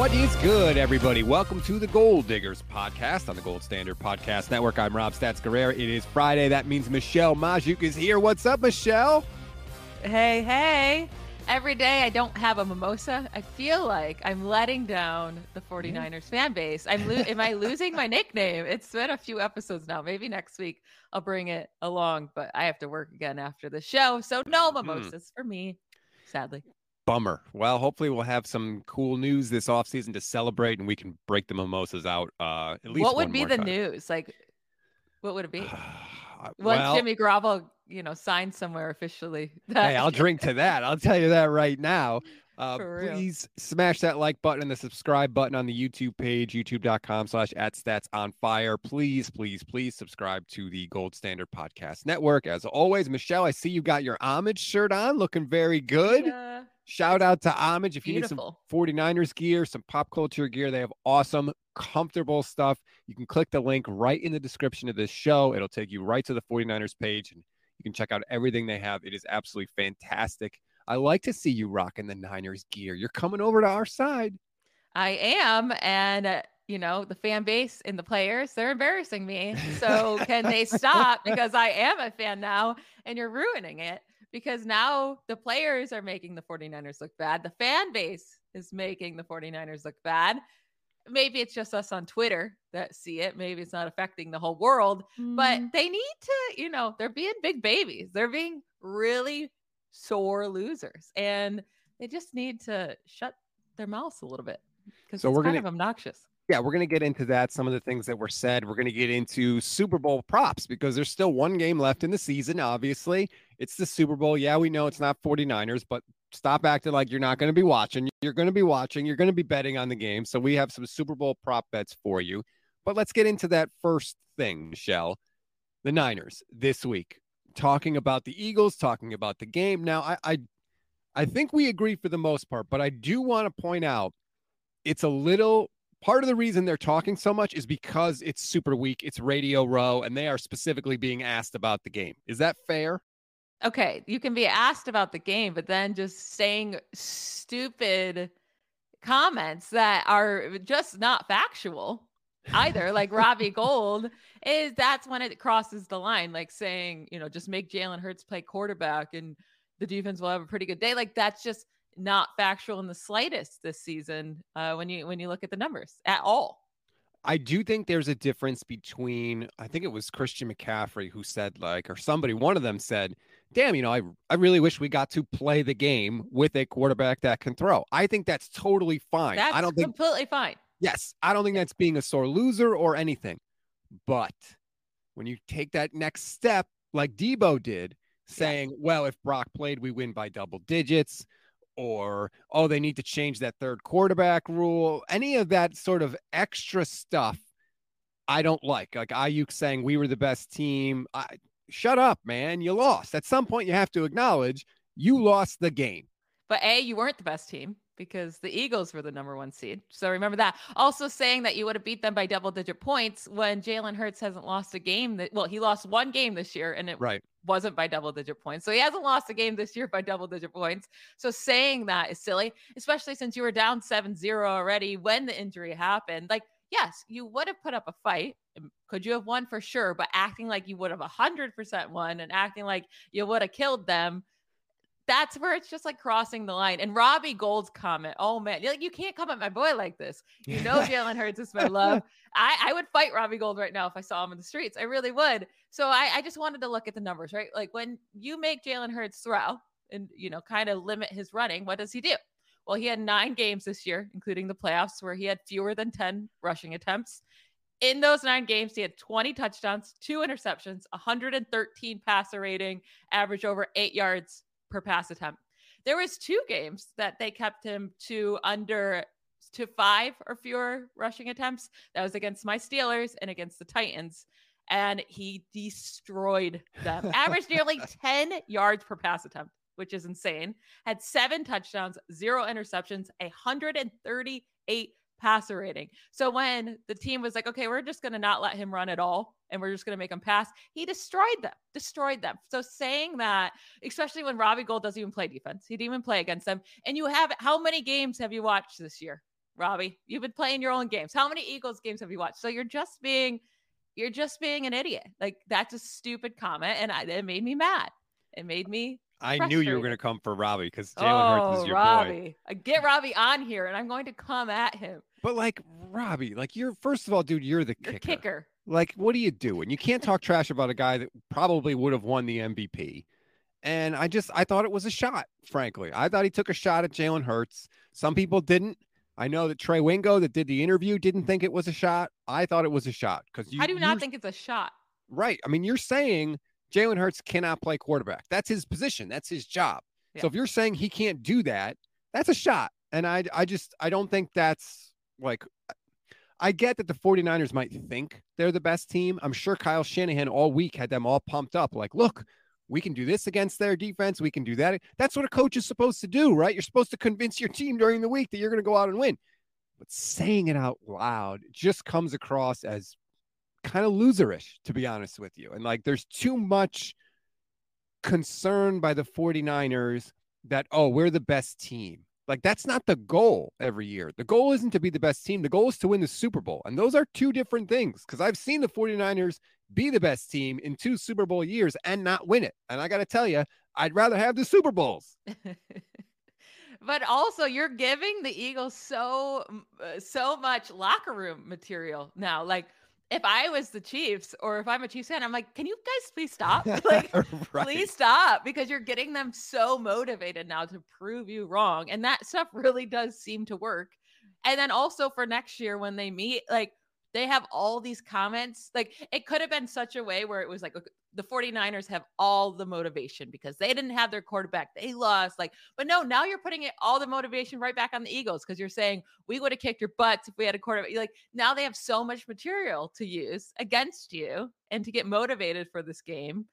What is good, everybody? Welcome to the Gold Diggers podcast on the Gold Standard Podcast Network. I'm Rob Stats Guerrera. It is Friday. That means Michelle Magdziuk is here. What's up, Michelle? Hey, hey. Every day I don't have a mimosa. I feel like I'm letting down the 49ers fan base. I'm lo- am I losing my nickname? It's been a few episodes now. Maybe next week I'll bring it along, but I have to work again after the show. So no mimosas mm. for me, sadly bummer. Well, hopefully we'll have some cool news this offseason to celebrate and we can break the mimosas out uh at least What would be the time. news? Like what would it be? Once well, Jimmy Garoppolo, you know, signed somewhere officially. hey, I'll drink to that. I'll tell you that right now. Uh, please smash that like button and the subscribe button on the YouTube page, youtube.com slash at stats on fire. Please, please, please subscribe to the Gold Standard Podcast Network. As always, Michelle, I see you got your homage shirt on, looking very good. Yeah. Shout out to Homage. If you need some 49ers gear, some pop culture gear, they have awesome, comfortable stuff. You can click the link right in the description of this show. It'll take you right to the 49ers page and you can check out everything they have. It is absolutely fantastic. I like to see you rocking the Niners gear. You're coming over to our side. I am. And, uh, you know, the fan base and the players, they're embarrassing me. So can they stop? Because I am a fan now and you're ruining it because now the players are making the 49ers look bad. The fan base is making the 49ers look bad. Maybe it's just us on Twitter that see it. Maybe it's not affecting the whole world, mm. but mm-hmm. they need to, you know, they're being big babies. They're being really sore losers and they just need to shut their mouths a little bit because so it's we're kind gonna, of obnoxious yeah, we're going to get into that. Some of the things that were said. We're going to get into Super Bowl props because there's still one game left in the season. Obviously, it's the Super Bowl. Yeah, we know it's not 49ers, but stop acting like you're not going to be watching. You're going to be watching. You're going to be betting on the game. So we have some Super Bowl prop bets for you. But let's get into that first thing, Michelle. The Niners this week, talking about the Eagles, talking about the game. Now, I, I, I think we agree for the most part, but I do want to point out it's a little part of the reason they're talking so much is because it's super weak. It's Radio Row, and they are specifically being asked about the game. Is that fair? Okay, you can be asked about the game, but then just saying stupid comments that are just not factual either. like Robbie Gould is that's when it crosses the line, like saying, you know, just make Jalen Hurts play quarterback and the defense will have a pretty good day. Like that's just not factual in the slightest this season uh, when you when you look at the numbers at all. I do think there's a difference between I think it was Christian McCaffrey who said like or somebody one of them said, "Damn, you know, I I really wish we got to play the game with a quarterback that can throw." I think that's totally fine. That's I don't think completely fine. Yes, I don't think that's being a sore loser or anything. But when you take that next step like Debo did, saying, "Well, if Brock played, we win by double digits." Or oh they need to change that third quarterback rule any of that sort of extra stuff i don't like. Like Aiyuk saying we were the best team I, shut up man you lost. At some point you have to acknowledge you lost the game. But a you weren't the best team because the Eagles were the number one seed. So remember that. Also saying that you would have beat them by double digit points when Jalen Hurts hasn't lost a game that well, he lost one game this year and it right. wasn't by double digit points. So he hasn't lost a game this year by double digit points. So saying that is silly, especially since you were down 7-0 already when the injury happened. Like, yes, you would have put up a fight. Could you have won for sure? But acting like you would have 100% won and acting like you would have killed them that's where it's just like crossing the line. And Robbie Gould's comment, oh man, like you can't come at my boy like this. You know, Jalen Hurts is my love. I, I would fight Robbie Gould right now if I saw him in the streets. I really would. So I, I just wanted to look at the numbers, right? Like when you make Jalen Hurts throw and you know kind of limit his running, what does he do? Well, he had nine games this year, including the playoffs, where he had fewer than 10 rushing attempts. In those nine games, he had 20 touchdowns, two interceptions, 113 passer rating, average over eight yards per pass attempt. There was two games that they kept him to under to five or fewer rushing attempts. That was against my Steelers and against the Titans. And he destroyed them. Averaged nearly 10 yards per pass attempt, which is insane. Had seven touchdowns, zero interceptions, 138 passer rating. So when the team was like, okay, we're just going to not let him run at all and we're just going to make him pass, he destroyed them, destroyed them. So saying that, especially when Robbie Gould doesn't even play defense, he didn't even play against them. And you have how many games have you watched this year? Robbie. You've been playing your own games. How many Eagles games have you watched? So you're just being you're just being an idiot. Like that's a stupid comment, and I, it made me mad. It made me. I knew you were going to come for Robbie because Jalen oh, Hurts is oh, your Robbie. boy. Get Robbie on here, and I'm going to come at him. But like Robbie, like you're first of all, dude, you're the You're kicker. kicker. Like, what are you doing? You can't talk trash about a guy that probably would have won the MVP. And I just I thought it was a shot, frankly. I thought he took a shot at Jalen Hurts. Some people didn't. I know that Trey Wingo that did the interview didn't think it was a shot. I thought it was a shot because you I do not think it's a shot. right. I mean, you're saying Jalen Hurts cannot play quarterback. That's his position. That's his job. Yeah. So if you're saying he can't do that, that's a shot. And I I just I don't think that's like I get that the 49ers might think they're the best team. I'm sure Kyle Shanahan all week had them all pumped up like, look, we can do this against their defense. We can do that. That's what a coach is supposed to do, right? You're supposed to convince your team during the week that you're going to go out and win. But saying it out loud just comes across as kind of loserish, to be honest with you. And like there's too much concern by the 49ers that, oh, we're the best team. Like that's not the goal every year. The goal isn't to be the best team. The goal is to win the Super Bowl. And those are two different things because I've seen the 49ers be the best team in two Super Bowl years and not win it. And I got to tell you, I'd rather have the Super Bowls. but also, you're giving the Eagles so uh, so much locker room material now. Like, if I was the Chiefs or if I'm a Chiefs fan, I'm like, can you guys please stop? Like, Right. please stop because you're getting them so motivated now to prove you wrong. And that stuff really does seem to work. And then also for next year when they meet, like they have all these comments. Like it could have been such a way where it was like the 49ers have all the motivation because they didn't have their quarterback. They lost. Like, but no, now you're putting it all the motivation right back on the Eagles because you're saying we would have kicked your butts if we had a quarterback. You're like now they have so much material to use against you and to get motivated for this game.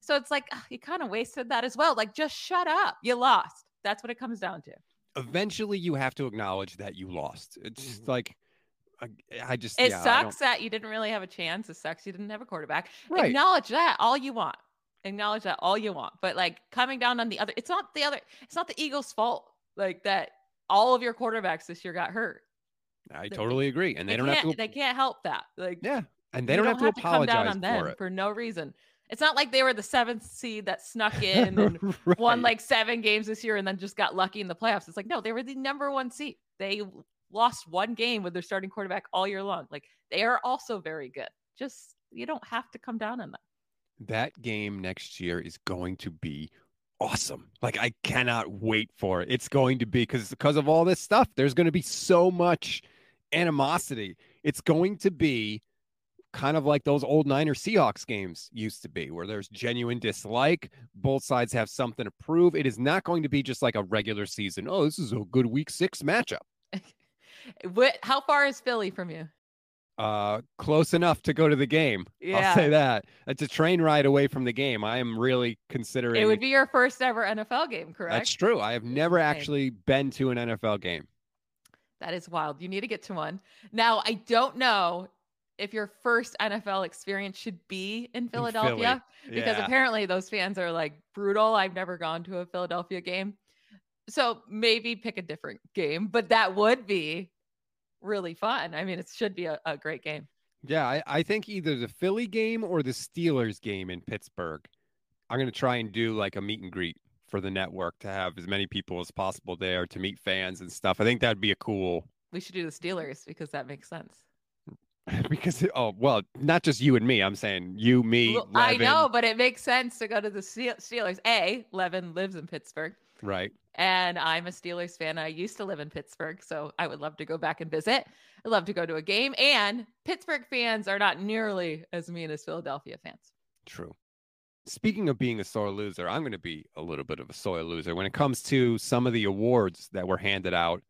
So it's like ugh, you kind of wasted that as well. Like just shut up. You lost. That's what it comes down to. Eventually, you have to acknowledge that you lost. It's just mm-hmm. like, I, I just, It yeah, sucks that you didn't really have a chance. It sucks you didn't have a quarterback. Right. Acknowledge that all you want. Acknowledge that all you want. But like coming down on the other, it's not the other, it's not the Eagles' fault. Like that all of your quarterbacks this year got hurt. I they- totally agree. And they, don't have to, they can't help that. Like yeah. And they you don't, have to come down apologize on them for it. for no reason. It's not like they were the seventh seed that snuck in and won like seven games this year and then just got lucky in the playoffs. It's like, no, they were the number one seed. They lost one game with their starting quarterback all year long. Like they are also very good. Just you don't have to come down on them. that game next year is going to be awesome. Like I cannot wait for it. It's going to be because because of all this stuff, there's going to be so much animosity. It's going to be kind of like those old Niner Seahawks games used to be, where there's genuine dislike. Both sides have something to prove. It is not going to be just like a regular season. Oh, this is a good week six matchup. What, how far is Philly from you? Uh, close enough to go to the game. I'll say that. It's a train ride away from the game. I am really considering It would be your first ever NFL game, correct? That's true. I have never actually been to an NFL game. That is wild. You need to get to one. Now, I don't know if your first NFL experience should be in. Philadelphia because Yeah. apparently those fans are like brutal. I've never gone to a Philadelphia game. So maybe pick a different game, but that would be really fun. I mean, it should be a, a great game. Yeah, I, I think either the Philly game or the Steelers game in Pittsburgh. I'm gonna try and do like a meet and greet for the network to have as many people as possible there to meet fans and stuff. I think that'd be a cool We should do the Steelers because that makes sense. because oh well, not just you and me. I'm saying you, me, Well, I know, but it makes sense to go to the Steelers. A, Levin lives in Pittsburgh. Right? and I'm a Steelers fan. I used to live in Pittsburgh, so I would love to go back and visit. I'd love to go to a game. And Pittsburgh fans are not nearly as mean as Philadelphia fans. True. Speaking of being a sore loser, I'm going to be a little bit of a sore loser when it comes to some of the awards that were handed out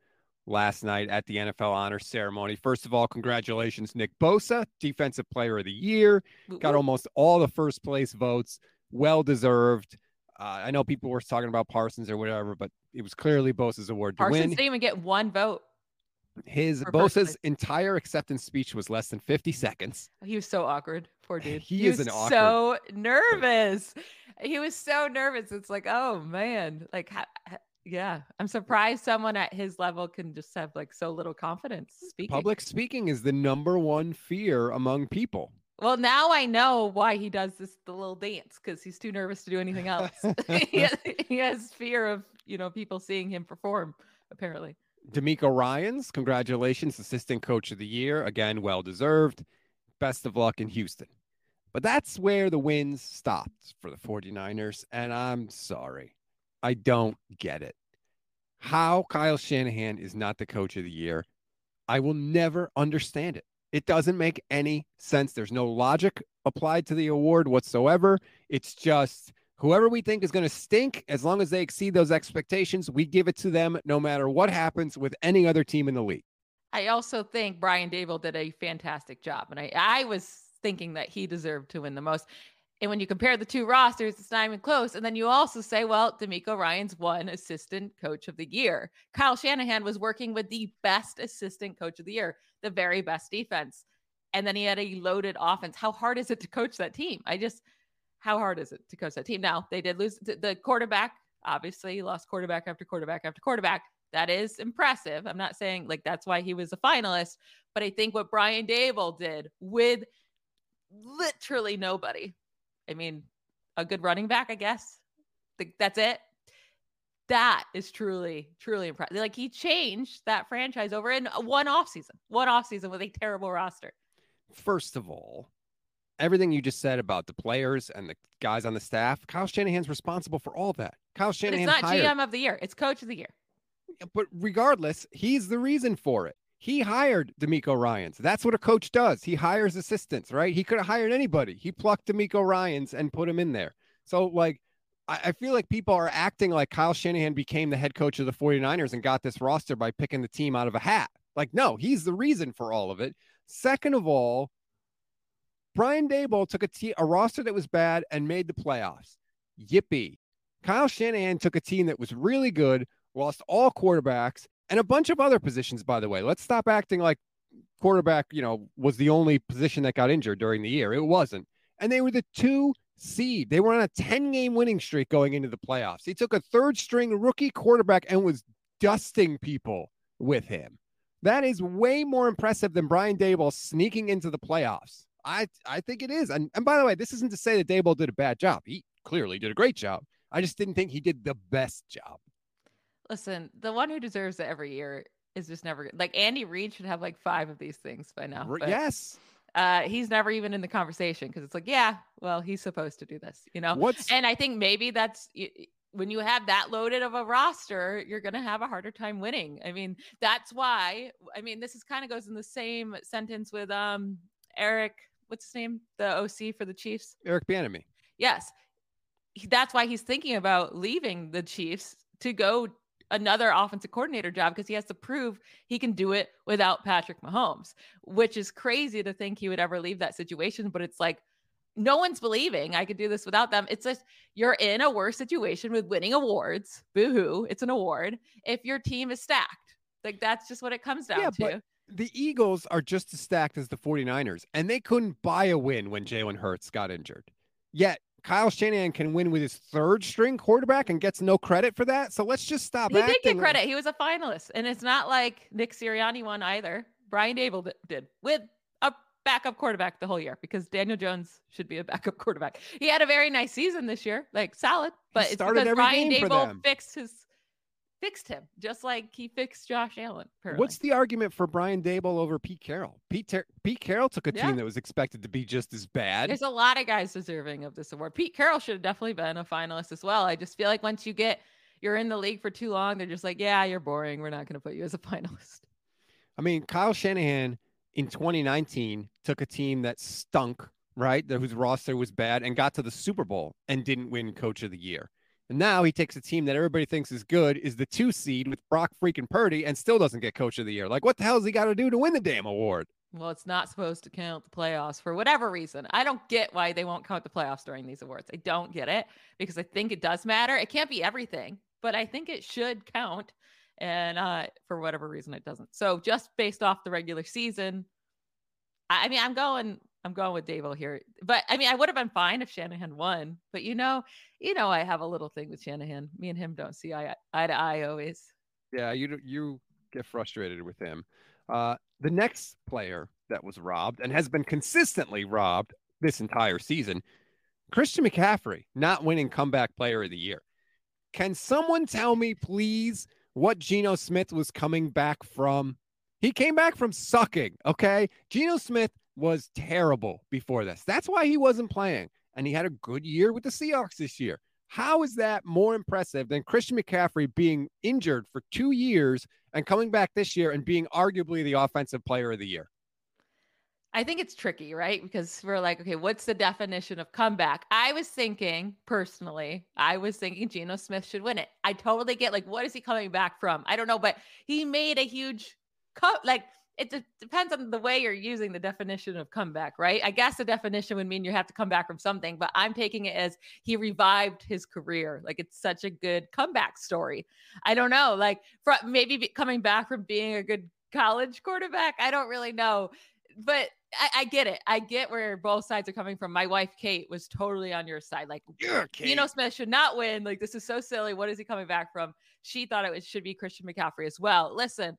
last night at the NFL honors ceremony. First of all, congratulations, Nick Bosa, Defensive Player of the Year. Got almost all the first place votes. Well deserved. Uh, I know people were talking about Parsons or whatever, but it was clearly Bosa's award to Parsons win. didn't even get one vote. His Bosa's entire acceptance speech was less than 50 seconds. He was so awkward. Poor dude. He is was an awkward so nervous. He was so nervous. It's like, oh man, like ha- ha- Yeah, I'm surprised someone at his level can just have like so little confidence speaking. Public speaking is the number one fear among people. Well, now I know why he does this the little dance because he's too nervous to do anything else. he, has, he has fear of you know people seeing him perform. Apparently, DeMeco Ryans, congratulations, assistant coach of the year. Again, well deserved. Best of luck in Houston. But that's where the wins stopped for the 49ers. And I'm sorry. I don't get it. How Kyle Shanahan is not the coach of the year, I will never understand it. It doesn't make any sense. There's no logic applied to the award whatsoever. It's just whoever we think is going to stink, as long as they exceed those expectations, we give it to them no matter what happens with any other team in the league. I also think Brian Daboll did a fantastic job. And I, I was thinking that he deserved to win the most. And when you compare the two rosters, it's not even close. And then you also say, well, DeMeco Ryans won assistant coach of the year. Kyle Shanahan was working with the best assistant coach of the year, the very best defense. And then he had a loaded offense. How hard is it to coach that team? I just, how hard is it to coach that team? Now, they did lose the quarterback. Obviously, lost quarterback after quarterback after quarterback. That is impressive. I'm not saying like that's why he was a finalist, but I think what Brian Daboll did with literally nobody I mean, a good running back, I guess. That's it. That is truly, truly impressive. Like he changed that franchise over in one off season, one off season with a terrible roster. First of all, everything you just said about the players and the guys on the staff, Kyle Shanahan's responsible for all that. Kyle Shanahan. But it's not hired, GM of the year; it's Coach of the Year. But regardless, he's the reason for it. He hired DeMeco Ryans. That's what a coach does. He hires assistants, right? He could have hired anybody. He plucked DeMeco Ryans and put him in there. So, like, I, feel like people are acting like Kyle Shanahan became the head coach of the 49ers and got this roster by picking the team out of a hat. Like, no, he's the reason for all of it. Second of all, Brian Daboll took a, te- a roster that was bad and made the playoffs. Yippee. Kyle Shanahan took a team that was really good, lost all quarterbacks, and a bunch of other positions, by the way. Let's stop acting like quarterback, you know, was the only position that got injured during the year. It wasn't. And they were the two seed. They were on a 10 game winning streak going into the playoffs. He took a third string rookie quarterback and was dusting people with him. That is way more impressive than Brian Daboll sneaking into the playoffs. I I think it is. And and by the way, this isn't to say that Daboll did a bad job. He clearly did a great job. I just didn't think he did the best job. Listen, the one who deserves it every year is just never like Andy Reid should have like five of these things by now. But, yes. Uh, he's never even in the conversation because it's like, yeah, well, he's supposed to do this, you know. What's and I think maybe that's when you have that loaded of a roster, you're going to have a harder time winning. I mean, that's why. I mean, this is kind of goes in the same sentence with um Eric. What's his name? The OC for the Chiefs. Eric Bieniemy. Yes, that's why he's thinking about leaving the Chiefs to go another offensive coordinator job because he has to prove he can do it without Patrick Mahomes, which is crazy to think he would ever leave that situation. But it's like, no one's believing I could do this without them. It's just you're in a worse situation with winning awards. Boo hoo. It's an award if your team is stacked. Like that's just what it comes down yeah, to. the Eagles are just as stacked as the 49ers, and they couldn't buy a win when Jalen Hurts got injured. Yet Kyle Shanahan can win with his third string quarterback and gets no credit for that. So let's just stop. He did get credit. He was a finalist, and it's not like Nick Sirianni won either. Brian Daboll did with a backup quarterback the whole year because Daniel Jones should be a backup quarterback. He had a very nice season this year, like solid, but it's because Brian Daboll fixed his fixed him, just like he fixed Josh Allen. Apparently. What's the argument for Brian Daboll over Pete Carroll? Pete Ter- Pete Carroll took a yeah. team that was expected to be just as bad. There's a lot of guys deserving of this award. Pete Carroll should have definitely been a finalist as well. I just feel like once you get you're in the league for too long, they're just like, yeah, you're boring. We're not going to put you as a finalist. I mean, Kyle Shanahan in 2019 took a team that stunk, right? Whose roster was bad and got to the Super Bowl and didn't win Coach of the Year. And now he takes a team that everybody thinks is good, is the two seed with Brock freaking Purdy, and still doesn't get coach of the year. Like, what the hell has he got to do to win the damn award? Well, it's not supposed to count the playoffs for whatever reason. I don't get why they won't count the playoffs during these awards. I don't get it because I think it does matter. It can't be everything, but I think it should count. And uh, for whatever reason, it doesn't. So just based off the regular season, I mean, I'm going I'm going with Daboll here. But I mean, I would have been fine if Shanahan won. But you know, you know, I have a little thing with Shanahan. Me and him don't see eye, eye to eye always. Yeah, you you get frustrated with him. Uh, the next player that was robbed and has been consistently robbed this entire season, Christian McCaffrey, not winning comeback player of the year. Can someone tell me, please, what Geno Smith was coming back from? He came back from sucking. Okay. Geno Smith was terrible before this. That's why he wasn't playing. And he had a good year with the Seahawks this year. How is that more impressive than Christian McCaffrey being injured for two years and coming back this year and being arguably the offensive player of the year? I think it's tricky, right? Because we're like, okay, what's the definition of comeback? I was thinking personally, I was thinking Geno Smith should win it. I totally get like, what is he coming back from? I don't know, but he made a huge cut. Like, it de- depends on the way you're using the definition of comeback, right? I guess the definition would mean you have to come back from something, but I'm taking it as he revived his career. Like it's such a good comeback story. I don't know, like from maybe coming back from being a good college quarterback. I don't really know, but I, I, get it. I get where both sides are coming from. My wife Kate was totally on your side. Like, yeah, Geno Smith should not win. Like, this is so silly. What is he coming back from? She thought it was, should be Christian McCaffrey as well. Listen,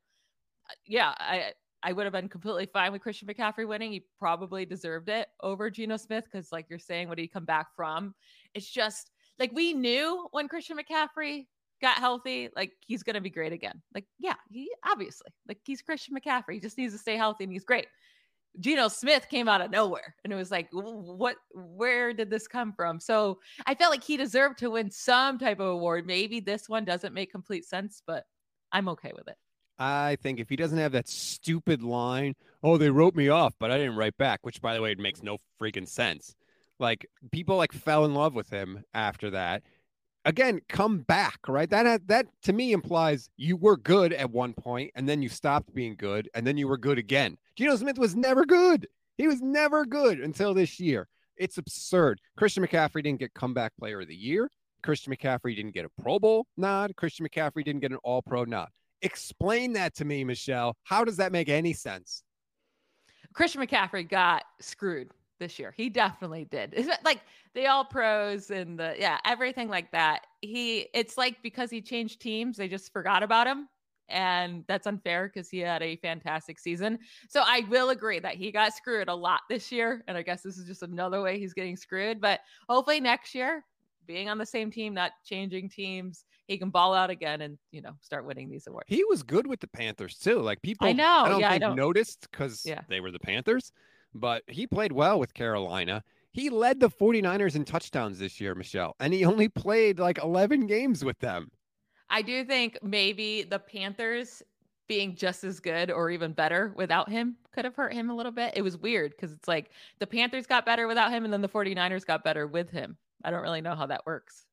uh, yeah, I I would have been completely fine with Christian McCaffrey winning. He probably deserved it over Geno Smith because, like you're saying, what did he come back from? It's just like we knew when Christian McCaffrey got healthy, like he's going to be great again. Like, yeah, he obviously, like he's Christian McCaffrey. He just needs to stay healthy and he's great. Geno Smith came out of nowhere and it was like, what, where did this come from? So I felt like he deserved to win some type of award. Maybe this one doesn't make complete sense, but I'm okay with it. I think if he doesn't have that stupid line, oh, they wrote me off, but I didn't write back, which by the way, it makes no freaking sense. Like people like fell in love with him after that. Again, come back, right? That that to me implies you were good at one point and then you stopped being good and then you were good again. Geno Smith was never good. He was never good until this year. It's absurd. Christian McCaffrey didn't get comeback player of the year. Christian McCaffrey didn't get a Pro Bowl nod. Christian McCaffrey didn't get an All Pro nod. Explain that to me, Michelle. How does that make any sense? Christian McCaffrey got screwed this year. He definitely did. Is it like the all pros and the yeah, everything like that. He it's like because he changed teams, they just forgot about him. And that's unfair because he had a fantastic season. So I will agree that he got screwed a lot this year. And I guess this is just another way he's getting screwed. But hopefully next year, being on the same team, not changing teams, he can ball out again and you know start winning these awards. He was good with the Panthers too. Like people, I know, I don't yeah, think I don't. noticed because yeah. they were the Panthers, but he played well with Carolina. He led the 49ers in touchdowns this year, Michelle, and he only played like 11 games with them. I do think maybe the Panthers being just as good or even better without him could have hurt him a little bit. It was weird because it's like the Panthers got better without him and then the 49ers got better with him. I don't really know how that works.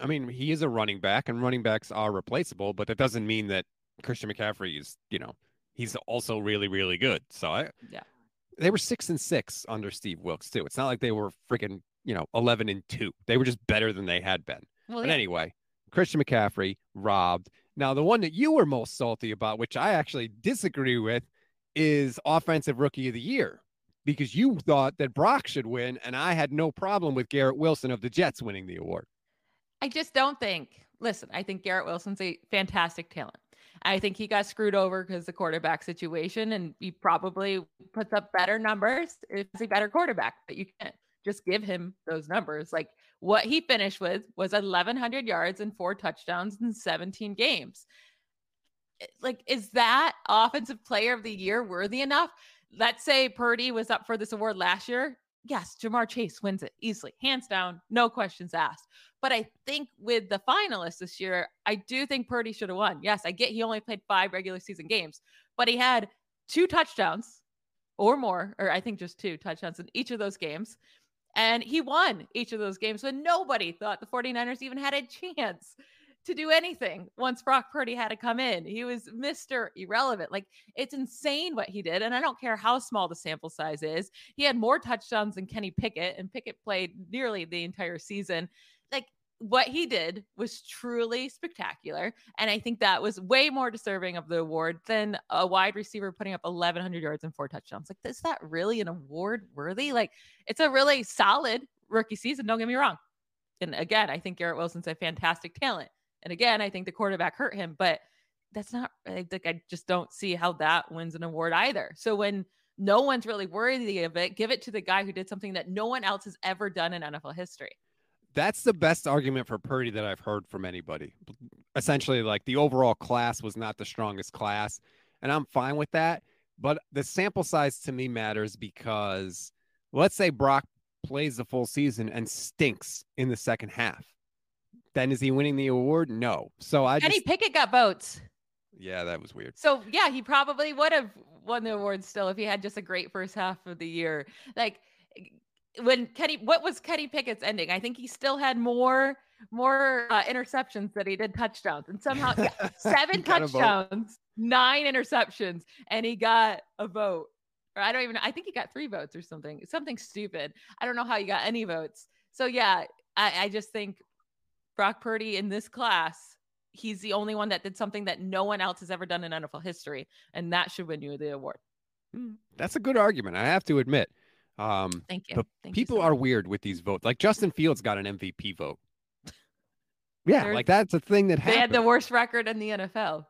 I mean, he is a running back, and running backs are replaceable, but that doesn't mean that Christian McCaffrey is, you know, he's also really, really good. So I, yeah, they were six and six under Steve Wilks too. It's not like they were freaking, you know, eleven and two. They were just better than they had been. Well, but yeah. anyway, Christian McCaffrey robbed. Now the one that you were most salty about, which I actually disagree with, is offensive rookie of the year because you thought that Brock should win, and I had no problem with Garrett Wilson of the Jets winning the award. I just don't think. Listen, I think Garrett Wilson's a fantastic talent. I think he got screwed over because the quarterback situation, and he probably puts up better numbers. It's a better quarterback, but you can't just give him those numbers. Like what he finished with was 1,100 yards and four touchdowns in 17 games. Like, is that offensive player of the year worthy enough? Let's say Purdy was up for this award last year yes, Ja'Marr Chase wins it easily, hands down, no questions asked. But I think with the finalists this year, I do think Purdy should have won. Yes, I get he only played five regular season games, but he had two touchdowns or more, or I think just two touchdowns in each of those games. And he won each of those games when nobody thought the 49ers even had a chance to do anything once Brock Purdy had to come in. He was Mr. Irrelevant. Like it's insane what he did. And I don't care how small the sample size is. He had more touchdowns than Kenny Pickett, and Pickett played nearly the entire season. Like what he did was truly spectacular. And I think that was way more deserving of the award than a wide receiver putting up 1,100 yards and four touchdowns. Like, is that really an award worthy? Like, it's a really solid rookie season. Don't get me wrong. And again, I think Garrett Wilson's a fantastic talent. And again, I think the quarterback hurt him, but that's not like I just don't see how that wins an award either. So when no one's really worthy of it, give it to the guy who did something that no one else has ever done in NFL history. That's the best argument for Purdy that I've heard from anybody. Essentially, like the overall class was not the strongest class, and I'm fine with that. But the sample size to me matters because let's say Brock plays the full season and stinks in the second half. Then is he winning the award? No. So I Kenny just, Pickett got votes. Yeah, that was weird. So yeah, he probably would have won the award still if he had just a great first half of the year. Like when Kenny, what was Kenny Pickett's ending? I think he still had more more uh, interceptions than he did touchdowns, and somehow yeah, seven touchdowns, nine interceptions, and he got a vote. Or I don't even. I think he got three votes or something. Something stupid. I don't know how he got any votes. So yeah, I, I just think Brock Purdy in this class, he's the only one that did something that no one else has ever done in NFL history, and that should win you the award. Hmm, that's a good argument. I have to admit. Um, Thank you. Thank people you so are weird with these votes. Like Justin Fields got an MVP vote. Yeah, like that's a thing that They happened. had the worst record in the NFL.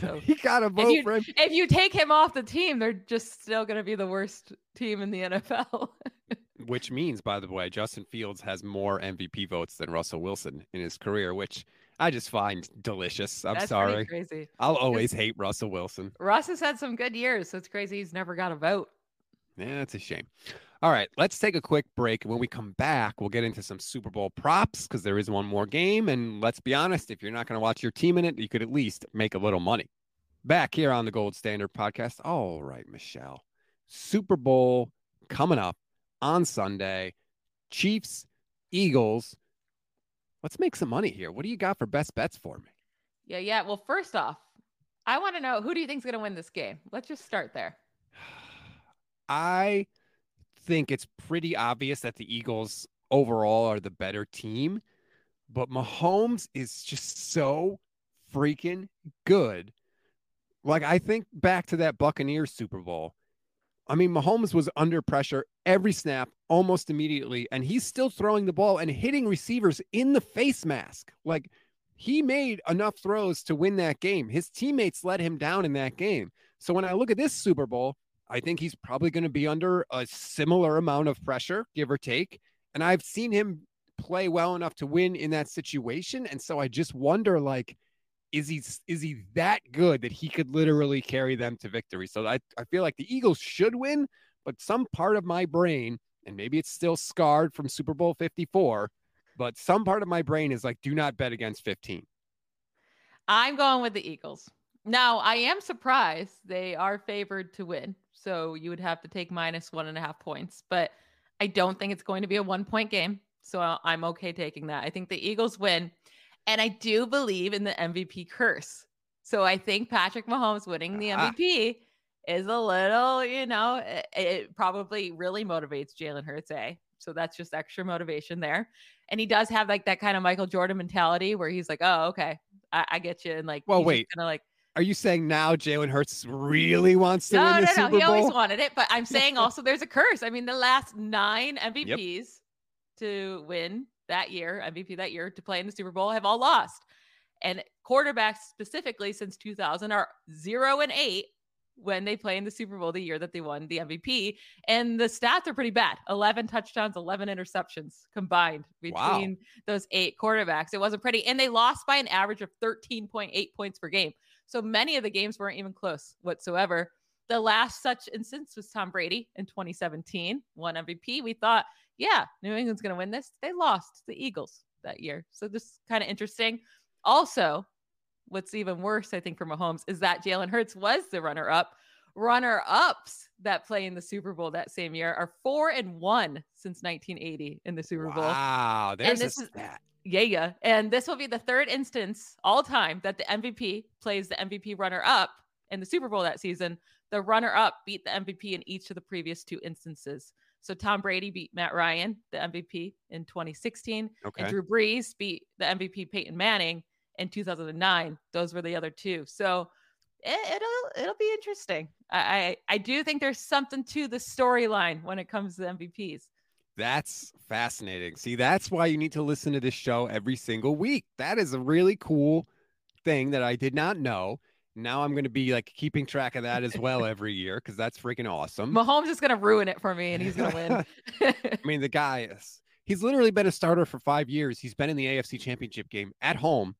so- he got a vote you- for him. If you take him off the team, they're just still going to be the worst team in the NFL. Which means, by the way, Justin Fields has more MVP votes than Russell Wilson in his career, which I just find delicious. I'm That's sorry. crazy. I'll always hate Russell Wilson. Russ has had some good years, so it's crazy he's never got a vote. Yeah, it's a shame. All right, let's take a quick break. When we come back, we'll get into some Super Bowl props because there is one more game. And let's be honest, if you're not going to watch your team in it, you could at least make a little money. Back here on the Gold Standard podcast. All right, Michelle. Super Bowl coming up on Sunday. Chiefs, Eagles. Let's make some money here. What do you got for best bets for me? Yeah, yeah. Well, first off, I want to know who do you think is going to win this game? Let's just start there. I think it's pretty obvious that the Eagles overall are the better team, but Mahomes is just so freaking good. Like I think back to that Buccaneers Super Bowl. I mean, Mahomes was under pressure every snap almost immediately, and he's still throwing the ball and hitting receivers in the face mask. Like he made enough throws to win that game. His teammates let him down in that game. So when I look at this Super Bowl, I think he's probably going to be under a similar amount of pressure, give or take. And I've seen him play well enough to win in that situation. And so I just wonder, like, is he is he that good that he could literally carry them to victory? So I, I feel like the Eagles should win, but some part of my brain, and maybe it's still scarred from Super Bowl 54, but some part of my brain is like, do not bet against 15. I'm going with the Eagles. Now, I am surprised they are favored to win. So you would have to take minus one and a half points, but I don't think it's going to be a one point game. So I'm okay taking that. I think the Eagles win. And I do believe in the MVP curse. So I think Patrick Mahomes winning the Ah. MVP is a little, you know, it, it probably really motivates Jalen Hurts, eh? So that's just extra motivation there. And he does have like that kind of Michael Jordan mentality where he's like, oh, okay, I, I get you. And like, Well, wait. gonna like, Are you saying now Jalen Hurts really wants to no, win no, the no. Super He always wanted it, but I'm saying also there's a curse. I mean, the last nine MVPs to win that year, MVP that year to play in the Super Bowl have all lost. And quarterbacks specifically since 2000 are zero and eight when they play in the Super Bowl the year that they won the MVP. And the stats are pretty bad 11 touchdowns, 11 interceptions combined Wow. between those eight quarterbacks. It wasn't pretty. And they lost by an average of 13.8 points per game. So many of the games weren't even close whatsoever. The last such instance was Tom Brady in 2017, won MVP. We thought, yeah, New England's going to win this. They lost the Eagles that year. So this is kind of interesting. Also, what's even worse, I think, for Mahomes is that Jalen Hurts was the runner up. Runner ups that play in the Super Bowl that same year are four and one since 1980 in the Super Bowl. Wow, there's this a is- stat. Yeah, yeah. And this will be the third instance all time that the MVP plays the MVP runner up in the Super Bowl that season. The runner up beat the MVP in each of the previous two instances. So Tom Brady beat Matt Ryan, the MVP, in 2016. Okay. And Drew Brees beat the MVP Peyton Manning in 2009. Those were the other two. So it, will it'll be interesting. I, I I do think there's something to the storyline when it comes to MVPs. That's fascinating. See, that's why you need to listen to this show every single week. That is a really cool thing that I did not know. Now I'm going to be like keeping track of that as well every year because that's freaking awesome. Mahomes is going to ruin it for me and he's going to win. I mean, the guy is, he's literally been a starter for five years. He's been in the AFC championship game at home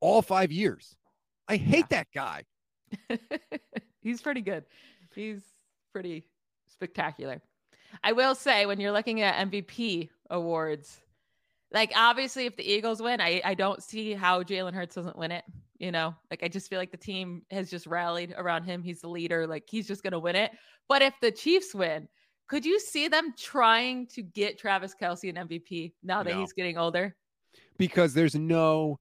all five years. I hate yeah. that guy. he's pretty good. He's pretty spectacular. I will say when you're looking at MVP awards, like obviously if the Eagles win, I, I don't see how Jalen Hurts doesn't win it. You know, like I just feel like the team has just rallied around him. He's the leader, like he's just gonna win it. But if the Chiefs win, could you see them trying to get Travis Kelce an MVP now that no. he's getting older? Because there's no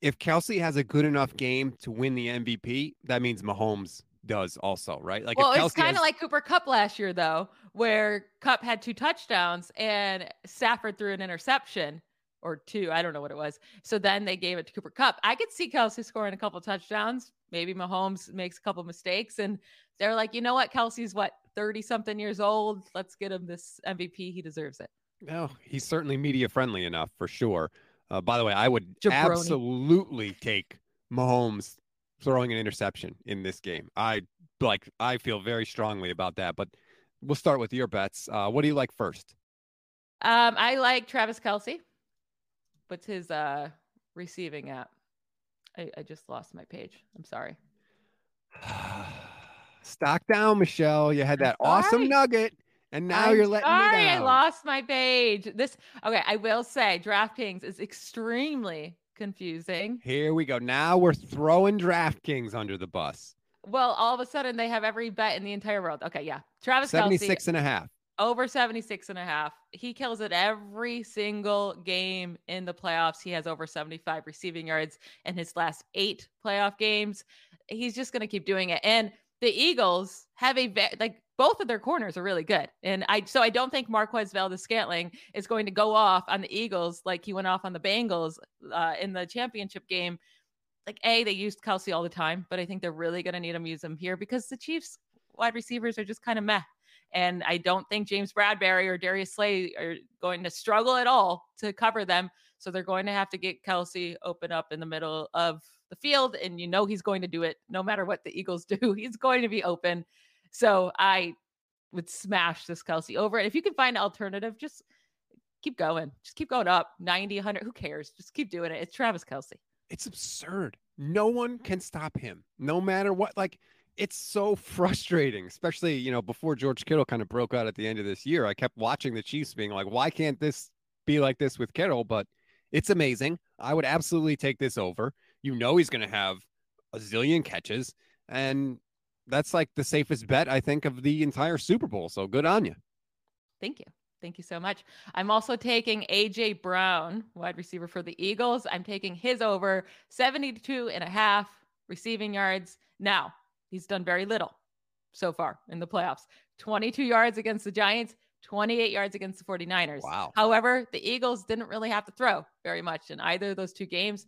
if Kelce has a good enough game to win the MVP, that means Mahomes does also, right? Like, well, it's kind of has... like Cooper Kupp last year, though, where Kupp had two touchdowns and Stafford threw an interception or two. I don't know what it was. So then they gave it to Cooper Kupp. I could see Kelce scoring a couple touchdowns. Maybe Mahomes makes a couple mistakes, and they're like, you know what? Kelce's what thirty something years old. Let's get him this MVP. He deserves it. No, he's certainly media friendly enough for sure. Uh, by the way, I would Jabroni. absolutely take Mahomes throwing an interception in this game. I like I feel very strongly about that. But we'll start with your bets. Uh, what do you like first? Um, I like Travis Kelce. What's his uh receiving app? I, I just lost my page. I'm sorry. Stock down, Michelle. You had that awesome nugget. And now I'm you're letting sorry, me down. I lost my page. This okay. I will say DraftKings is extremely confusing. Here we go. Now we're throwing DraftKings under the bus. Well, all of a sudden they have every bet in the entire world. Okay, yeah. Travis 76 Kelce, and a half. Over 76 and a half. He kills it every single game in the playoffs. He has over 75 receiving yards in his last eight playoff games. He's just going to keep doing it. And the Eagles have a like both of their corners are really good. And I so I don't think Marquez Valdes-Scantling is going to go off on the Eagles like he went off on the Bengals uh, in the championship game. Like A, they used Kelce all the time, but I think they're really going to need him use him here because the Chiefs wide receivers are just kind of meh. And I don't think James Bradberry or Darius Slay are going to struggle at all to cover them. So they're going to have to get Kelce open up in the middle of the field. And you know he's going to do it no matter what the Eagles do. He's going to be open. So I would smash this Kelce over. And if you can find an alternative, just keep going. Just keep going up 90, 100. Who cares? Just keep doing it. It's Travis Kelce. It's absurd. No one can stop him, no matter what. Like, it's so frustrating, especially, you know, before George Kittle kind of broke out at the end of this year. I kept watching the Chiefs being like, why can't this be like this with Kittle? But it's amazing. I would absolutely take this over. You know, he's going to have a zillion catches. And that's like the safest bet I think of the entire Super Bowl. So good on you. Thank you. Thank you so much. I'm also taking AJ Brown, wide receiver for the Eagles. I'm taking his over 72 and a half receiving yards. Now, he's done very little so far in the playoffs 22 yards against the Giants, 28 yards against the 49ers. Wow. However, the Eagles didn't really have to throw very much in either of those two games.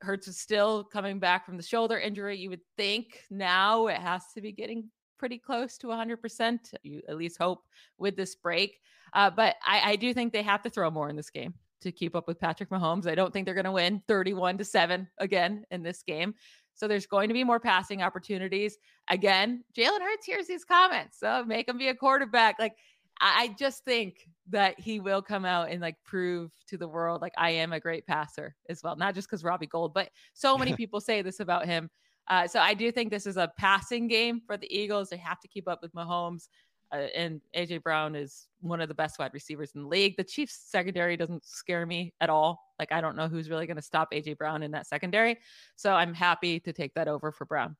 Hurts is still coming back from the shoulder injury. You would think now it has to be getting pretty close to 100%. You at least hope with this break. Uh, but I, I do think they have to throw more in this game to keep up with Patrick Mahomes. I don't think they're going to win 31 to 7 again in this game. So there's going to be more passing opportunities. Again, Jalen Hurts hears these comments. So make him be a quarterback. Like I just think that he will come out and like prove to the world like I am a great passer as well. Not just because Robbie Gould, but so many people say this about him. Uh, so I do think this is a passing game for the Eagles. They have to keep up with Mahomes. Uh, and AJ Brown is one of the best wide receivers in the league. The Chiefs secondary doesn't scare me at all. Like I don't know who's really going to stop AJ Brown in that secondary. So I'm happy to take that over for Brown.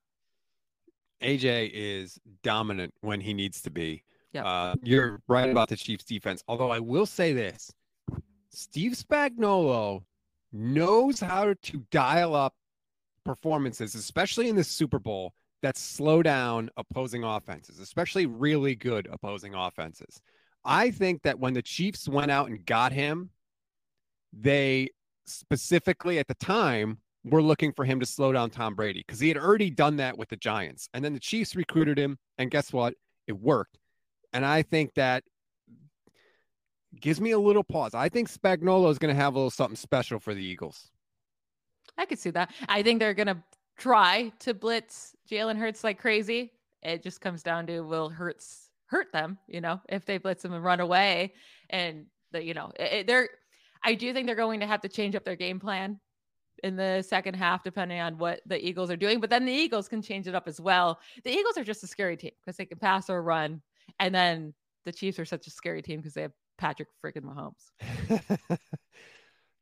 AJ is dominant when he needs to be. Yeah. Uh, you're right about the Chiefs defense. Although I will say this Steve Spagnuolo knows how to dial up performances, especially in the Super Bowl, that slow down opposing offenses, especially really good opposing offenses. I think that when the Chiefs went out and got him, they specifically at the time were looking for him to slow down Tom Brady because he had already done that with the Giants. And then the Chiefs recruited him, and guess what? It worked. And I think that gives me a little pause. I think Spagnuolo is going to have a little something special for the Eagles. I could see that. I think they're going to try to blitz Jalen Hurts like crazy. It just comes down to will Hurts hurt them, you know, if they blitz them and run away. And the, you know, it, they're, I do think they're going to have to change up their game plan in the second half, depending on what the Eagles are doing. But then the Eagles can change it up as well. The Eagles are just a scary team because they can pass or run. And then the Chiefs are such a scary team because they have Patrick freaking Mahomes.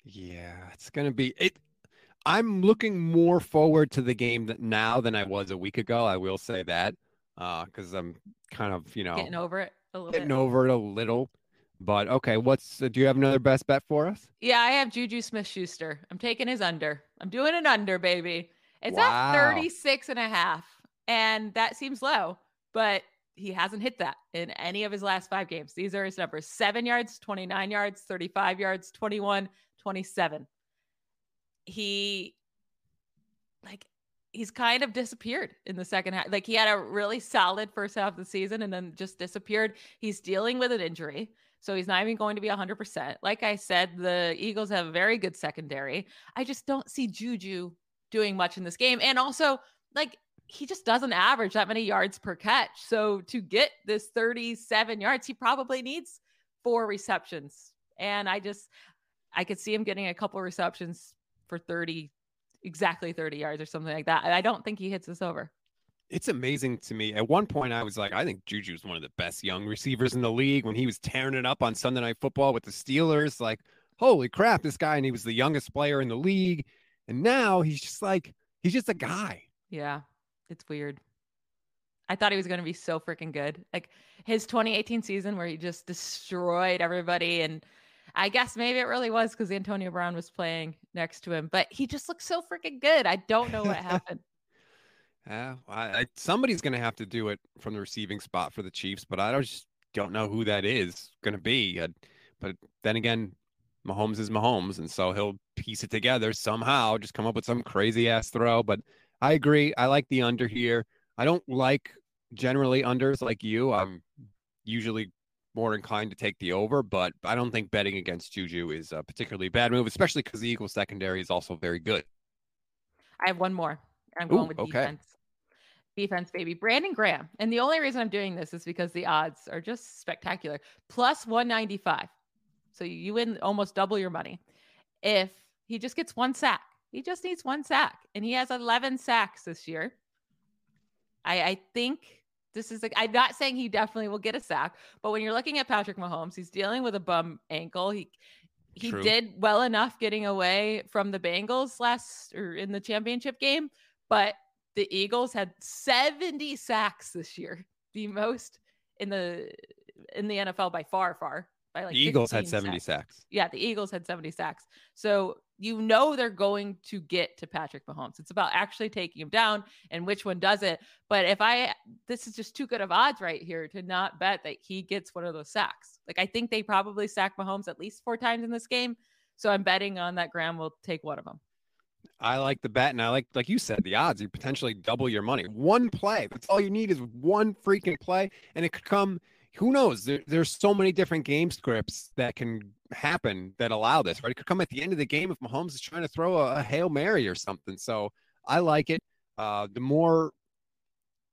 yeah, it's going to be it. I'm looking more forward to the game now than I was a week ago. I will say that because uh, I'm kind of you know getting over it a little getting bit. over it a little. But okay, what's uh, do you have another best bet for us? Yeah, I have Juju Smith Schuster. I'm taking his under. I'm doing an under, baby. It's wow. at 36 and a half. And that seems low, but he hasn't hit that in any of his last five games. These are his numbers seven yards, 29 yards, 35 yards, 21, 27. He, like, he's kind of disappeared in the second half. Like, he had a really solid first half of the season and then just disappeared. He's dealing with an injury. So he's not even going to be 100%. Like I said, the Eagles have a very good secondary. I just don't see Juju doing much in this game. And also, like, he just doesn't average that many yards per catch. So to get this 37 yards, he probably needs four receptions. And I just, I could see him getting a couple receptions for 30, exactly 30 yards or something like that. I don't think he hits this over it's amazing to me. At one point, I was like, I think Juju is one of the best young receivers in the league when he was tearing it up on Sunday Night Football with the Steelers. Like, holy crap, this guy, and he was the youngest player in the league. And now he's just like, he's just a guy. Yeah, it's weird. I thought he was going to be so freaking good. Like his 2018 season where he just destroyed everybody. And I guess maybe it really was because Antonio Brown was playing next to him, but he just looked so freaking good. I don't know what happened. Yeah, I, I, somebody's going to have to do it from the receiving spot for the Chiefs, but I just don't know who that is going to be. Uh, but then again, Mahomes is Mahomes, and so he'll piece it together somehow, just come up with some crazy ass throw. But I agree. I like the under here. I don't like generally unders like you. I'm usually more inclined to take the over, but I don't think betting against Juju is a particularly bad move, especially because the Eagles secondary is also very good. I have one more. I'm going Ooh, with okay. defense defense, baby. Brandon Graham. And the only reason I'm doing this is because the odds are just spectacular. Plus 195. So you win almost double your money. If he just gets one sack, he just needs one sack. And he has 11 sacks this year. I, I think this is like, I'm not saying he definitely will get a sack, but when you're looking at Patrick Mahomes, he's dealing with a bum ankle. He, he True. did well enough getting away from the Bengals last or in the championship game, but the Eagles had 70 sacks this year, the most in the in the NFL by far, far. By like the Eagles had 70 sacks. sacks. Yeah, the Eagles had 70 sacks. So you know they're going to get to Patrick Mahomes. It's about actually taking him down and which one does it. But if I this is just too good of odds right here to not bet that he gets one of those sacks. Like I think they probably sack Mahomes at least four times in this game. So I'm betting on that Graham will take one of them. I like the bet, and I like, like you said, the odds. You potentially double your money. One play. That's all you need is one freaking play, and it could come. Who knows? There, there's so many different game scripts that can happen that allow this. Right? It could come at the end of the game if Mahomes is trying to throw a, a hail mary or something. So I like it. Uh, the more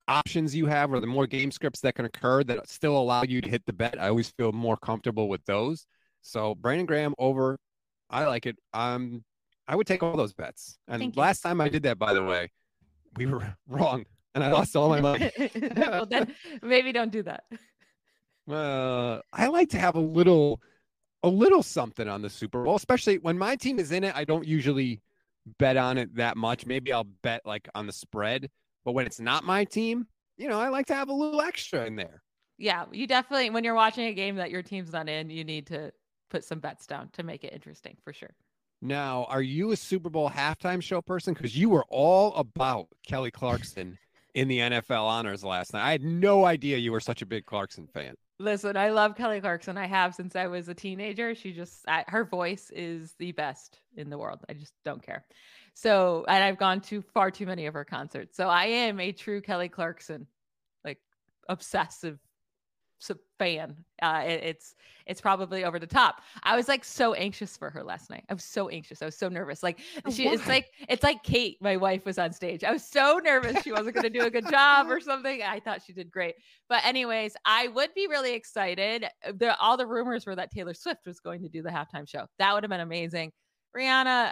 options you have, or the more game scripts that can occur that still allow you to hit the bet, I always feel more comfortable with those. So Brandon Graham over. I like it. Um, I would take all those bets. And Thank last you. time I did that, by the way, we were wrong and I lost all my money. well, then maybe don't do that. Uh, I like to have a little, a little something on the Super Bowl, especially when my team is in it. I don't usually bet on it that much. Maybe I'll bet like on the spread, but when it's not my team, you know, I like to have a little extra in there. Yeah, you definitely when you're watching a game that your team's not in, you need to put some bets down to make it interesting for sure. Now, are you a Super Bowl halftime show person? Because you were all about Kelly Clarkson in the NFL honors last night. I had no idea you were such a big Clarkson fan. Listen, I love Kelly Clarkson. I have since I was a teenager. She just, I, her voice is the best in the world. I just don't care. So, and I've gone to far too many of her concerts. So I am a true Kelly Clarkson, like obsessive fan. Uh, it, it's it's probably over the top. I was like so anxious for her last night. I was so anxious. I was so nervous. Like oh, she, it's like it's like Kate, my wife, was on stage. I was so nervous she wasn't going to do a good job or something. I thought she did great. But anyways, I would be really excited. The, all the rumors were that Taylor Swift was going to do the halftime show. That would have been amazing. Rihanna,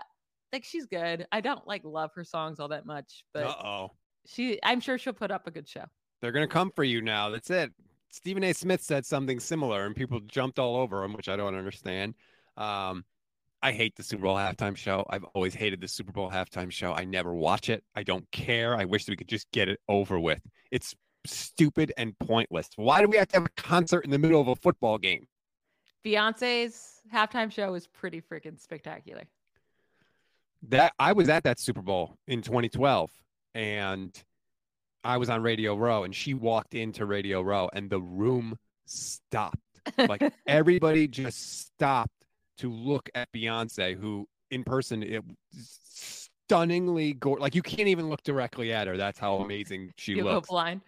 like she's good. I don't like love her songs all that much, but oh, she, I'm sure she'll put up a good show. They're gonna come for you now. That's it. Stephen A. Smith said something similar, and people jumped all over him, which I don't understand. Um, I hate the Super Bowl halftime show. I've always hated the Super Bowl halftime show. I never watch it. I don't care. I wish we could just get it over with. It's stupid and pointless. Why do we have to have a concert in the middle of a football game? Beyonce's halftime show was pretty freaking spectacular. That I was at that Super Bowl in 2012, and I was on Radio Row and she walked into Radio Row and the room stopped. Like everybody just stopped to look at Beyonce, who in person it stunningly go like you can't even look directly at her. That's how amazing she you looks. blind.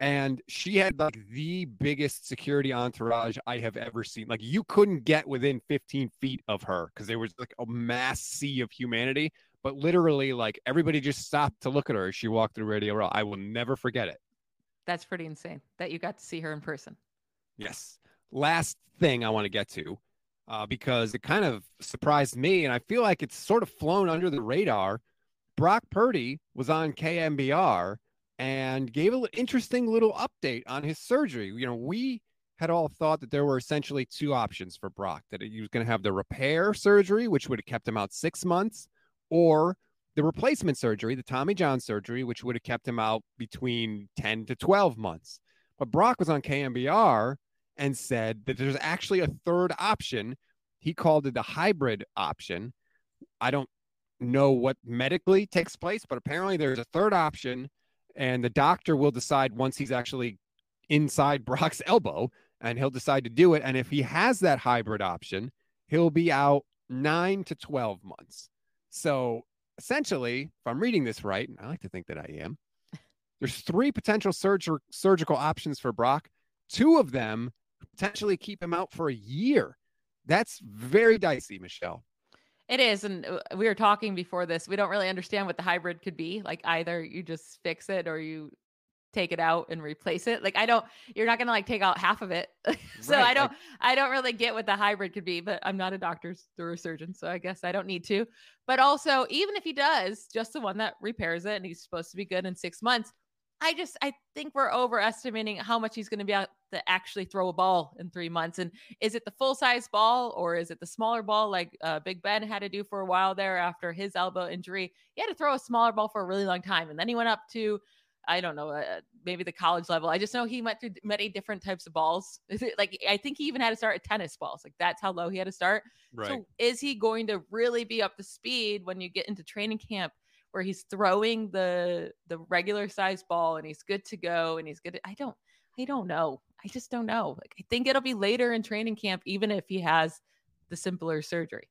And she had like the biggest security entourage I have ever seen. Like you couldn't get within 15 feet of her because there was like a mass sea of humanity but literally like everybody just stopped to look at her as she walked through Radio Row. I will never forget it. That's pretty insane that you got to see her in person. Yes. Last thing I want to get to, uh, because it kind of surprised me, and I feel like it's sort of flown under the radar. Brock Purdy was on KNBR and gave an interesting little update on his surgery. You know, we had all thought that there were essentially two options for Brock that he was going to have the repair surgery, which would have kept him out six months, or the replacement surgery, the Tommy John surgery, which would have kept him out between 10 to 12 months. But Brock was on KNBR and said that there's actually a third option. He called it the hybrid option. I don't know what medically takes place, but apparently there's a third option, and the doctor will decide once he's actually inside Brock's elbow and he'll decide to do it. And if he has that hybrid option, he'll be out nine to 12 months. So essentially, if I'm reading this right, and I like to think that I am, there's three potential surg- surgical options for Brock. Two of them potentially keep him out for a year. That's very dicey, Michelle. It is. And uh, we were talking before this. We don't really understand what the hybrid could be. Like either you just fix it or you take it out and replace it. Like I don't you're not going to like take out half of it. so right, I don't like, I don't really get what the hybrid could be, but I'm not a doctor or a surgeon, so I guess I don't need to. But also even if he does, just the one that repairs it and he's supposed to be good in 6 months, I just I think we're overestimating how much he's going to be able to actually throw a ball in three months. And is it the full size ball or is it the smaller ball like uh, Big Ben had to do for a while there after his elbow injury? He had to throw a smaller ball for a really long time, and then he went up to I don't know, uh, maybe the college level. I just know he went through many different types of balls. like I think he even had to start at tennis balls. Like that's how low he had to start. Right. So is he going to really be up to speed when you get into training camp where he's throwing the the regular size ball and he's good to go and he's good? To, I don't I don't know. I just don't know. Like I think it'll be later in training camp, even if he has the simpler surgery.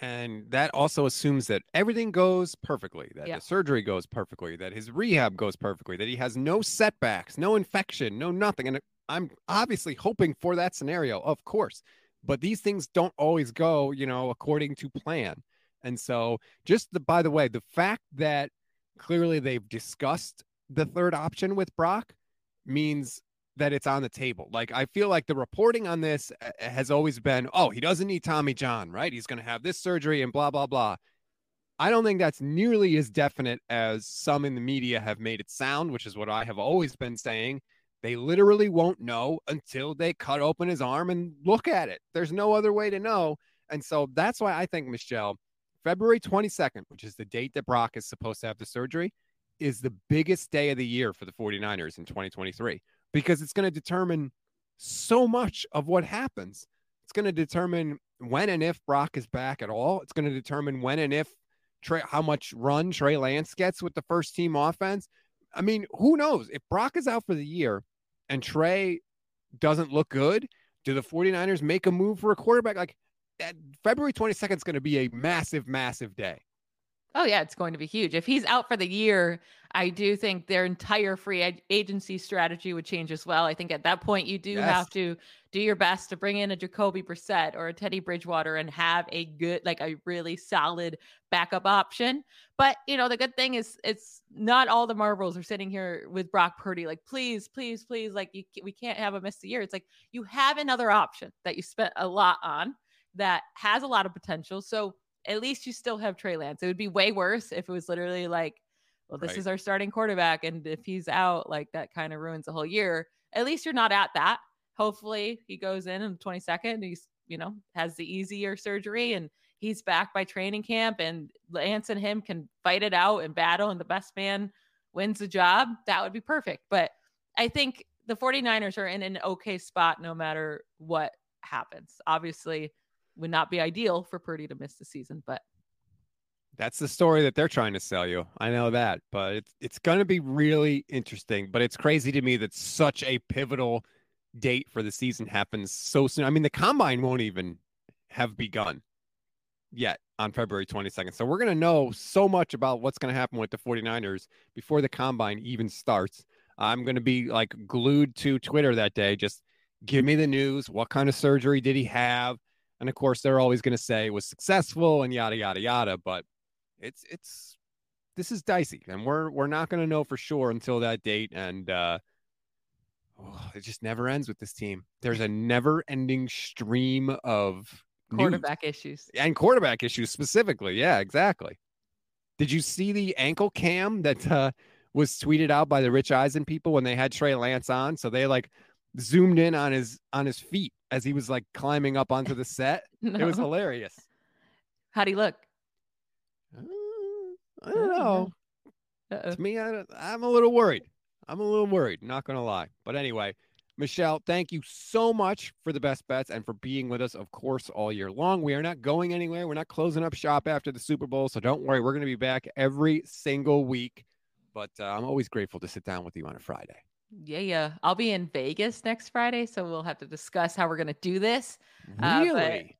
And that also assumes that everything goes perfectly, that yeah. the surgery goes perfectly, that his rehab goes perfectly, that he has no setbacks, no infection, no nothing. And I'm obviously hoping for that scenario, of course. But these things don't always go, you know, according to plan. And so, just the by the way, the fact that clearly they've discussed the third option with Brock means that it's on the table. Like I feel like the reporting on this uh, has always been, oh, he doesn't need Tommy John, right? He's going to have this surgery and blah blah blah. I don't think that's nearly as definite as some in the media have made it sound, which is what I have always been saying. They literally won't know until they cut open his arm and look at it. There's no other way to know. And so that's why I think, Michelle, February 22nd, which is the date that Brock is supposed to have the surgery, is the biggest day of the year for the 49ers in 2023 because it's going to determine so much of what happens. It's going to determine when and if Brock is back at all. It's going to determine when and if Trey, how much run Trey Lance gets with the first team offense. I mean, who knows? If Brock is out for the year and Trey doesn't look good, do the 49ers make a move for a quarterback? Like February 22nd is going to be a massive, massive day. Oh yeah, it's going to be huge. If he's out for the year, I do think their entire free agency strategy would change as well. I think at that point you do yes. have to do your best to bring in a Jacoby Brissett or a Teddy Bridgewater and have a good, like a really solid backup option. But you know, the good thing is it's not all the marbles are sitting here with Brock Purdy. Like, please, please, please, like you, we can't have a miss the year. It's like you have another option that you spent a lot on that has a lot of potential. So at least you still have Trey Lance. It would be way worse if it was literally like, well, this right. is our starting quarterback. And if he's out, like that kind of ruins the whole year. At least you're not at that. Hopefully he goes in in the 22nd. He's, you know, has the easier surgery and he's back by training camp and Lance and him can fight it out and battle and the best man wins the job. That would be perfect. But I think the 49ers are in an okay spot no matter what happens. Obviously, would not be ideal for Purdy to miss the season, but that's the story that they're trying to sell you. I know that, but it's it's going to be really interesting. But it's crazy to me that such a pivotal date for the season happens so soon. I mean, the combine won't even have begun yet on February 22nd. So we're going to know so much about what's going to happen with the 49ers before the combine even starts. I'm going to be like glued to Twitter that day. Just give me the news. What kind of surgery did he have? And of course, they're always going to say it was successful and yada yada yada. But it's it's this is dicey, and we're we're not going to know for sure until that date. And uh, oh, it just never ends with this team. There's a never-ending stream of quarterback news. issues and quarterback issues specifically. Yeah, exactly. Did you see the ankle cam that uh, was tweeted out by the Rich Eisen people when they had Trey Lance on? So they like zoomed in on his on his feet as he was like climbing up onto the set. no. It was hilarious. How'd he look? Uh, I don't know. Uh-oh. To me, I, I'm a little worried. I'm a little worried, not going to lie. But anyway, Michelle, thank you so much for the best bets and for being with us, of course, all year long. We are not going anywhere. We're not closing up shop after the Super Bowl. So don't worry. We're going to be back every single week. But uh, I'm always grateful to sit down with you on a Friday. Yeah, yeah. I'll be in Vegas next Friday, so we'll have to discuss how we're going to do this. Really?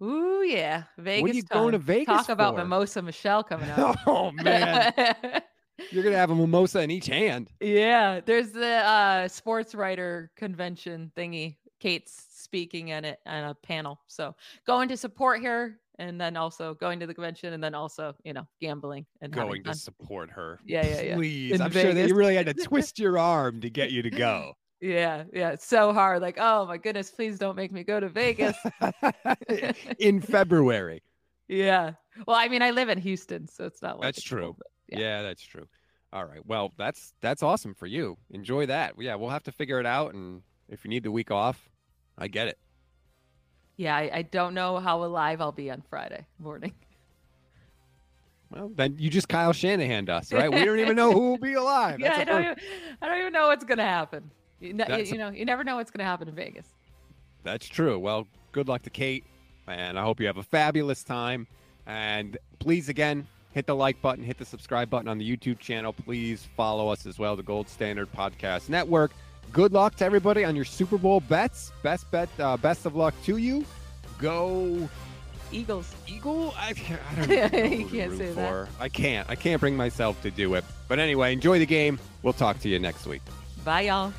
Uh, ooh, yeah. Vegas. What are you time. going to Vegas Talk for? about Mimosa Michelle coming up. oh, man. You're going to have a mimosa in each hand. Yeah. There's the uh, sports writer convention thingy. Kate's speaking at it on a panel. So going to support her and then also going to the convention and then also you know gambling and going to support her. Yeah yeah yeah. Please In i'm Vegas. sure that you really had to twist your arm to get you to go. Yeah yeah it's so hard like oh my goodness please don't make me go to vegas. In february. Yeah well i mean i live in houston so it's not like that's true. yeah. yeah that's true. All right well that's that's awesome for you. Enjoy that. Yeah we'll have to figure it out and if you need the week off i get it yeah, I, I don't know how alive I'll be on Friday morning. Well, then you just Kyle Shanahan us, right? We don't even know who will be alive. yeah, I don't, even, I don't even know what's going to happen. You, you, you know, you never know what's going to happen in Vegas. That's true. Well, good luck to Kate, and I hope you have a fabulous time. And please, again, hit the like button, hit the subscribe button on the YouTube channel. Please follow us as well, the Gold Standard Podcast Network. Good luck to everybody on your Super Bowl bets. Best bet, uh, best of luck to you. Go Eagles. Eagle? I, I don't know. you can't say for. that. I can't. I can't bring myself to do it. But anyway, enjoy the game. We'll talk to you next week. Bye, y'all.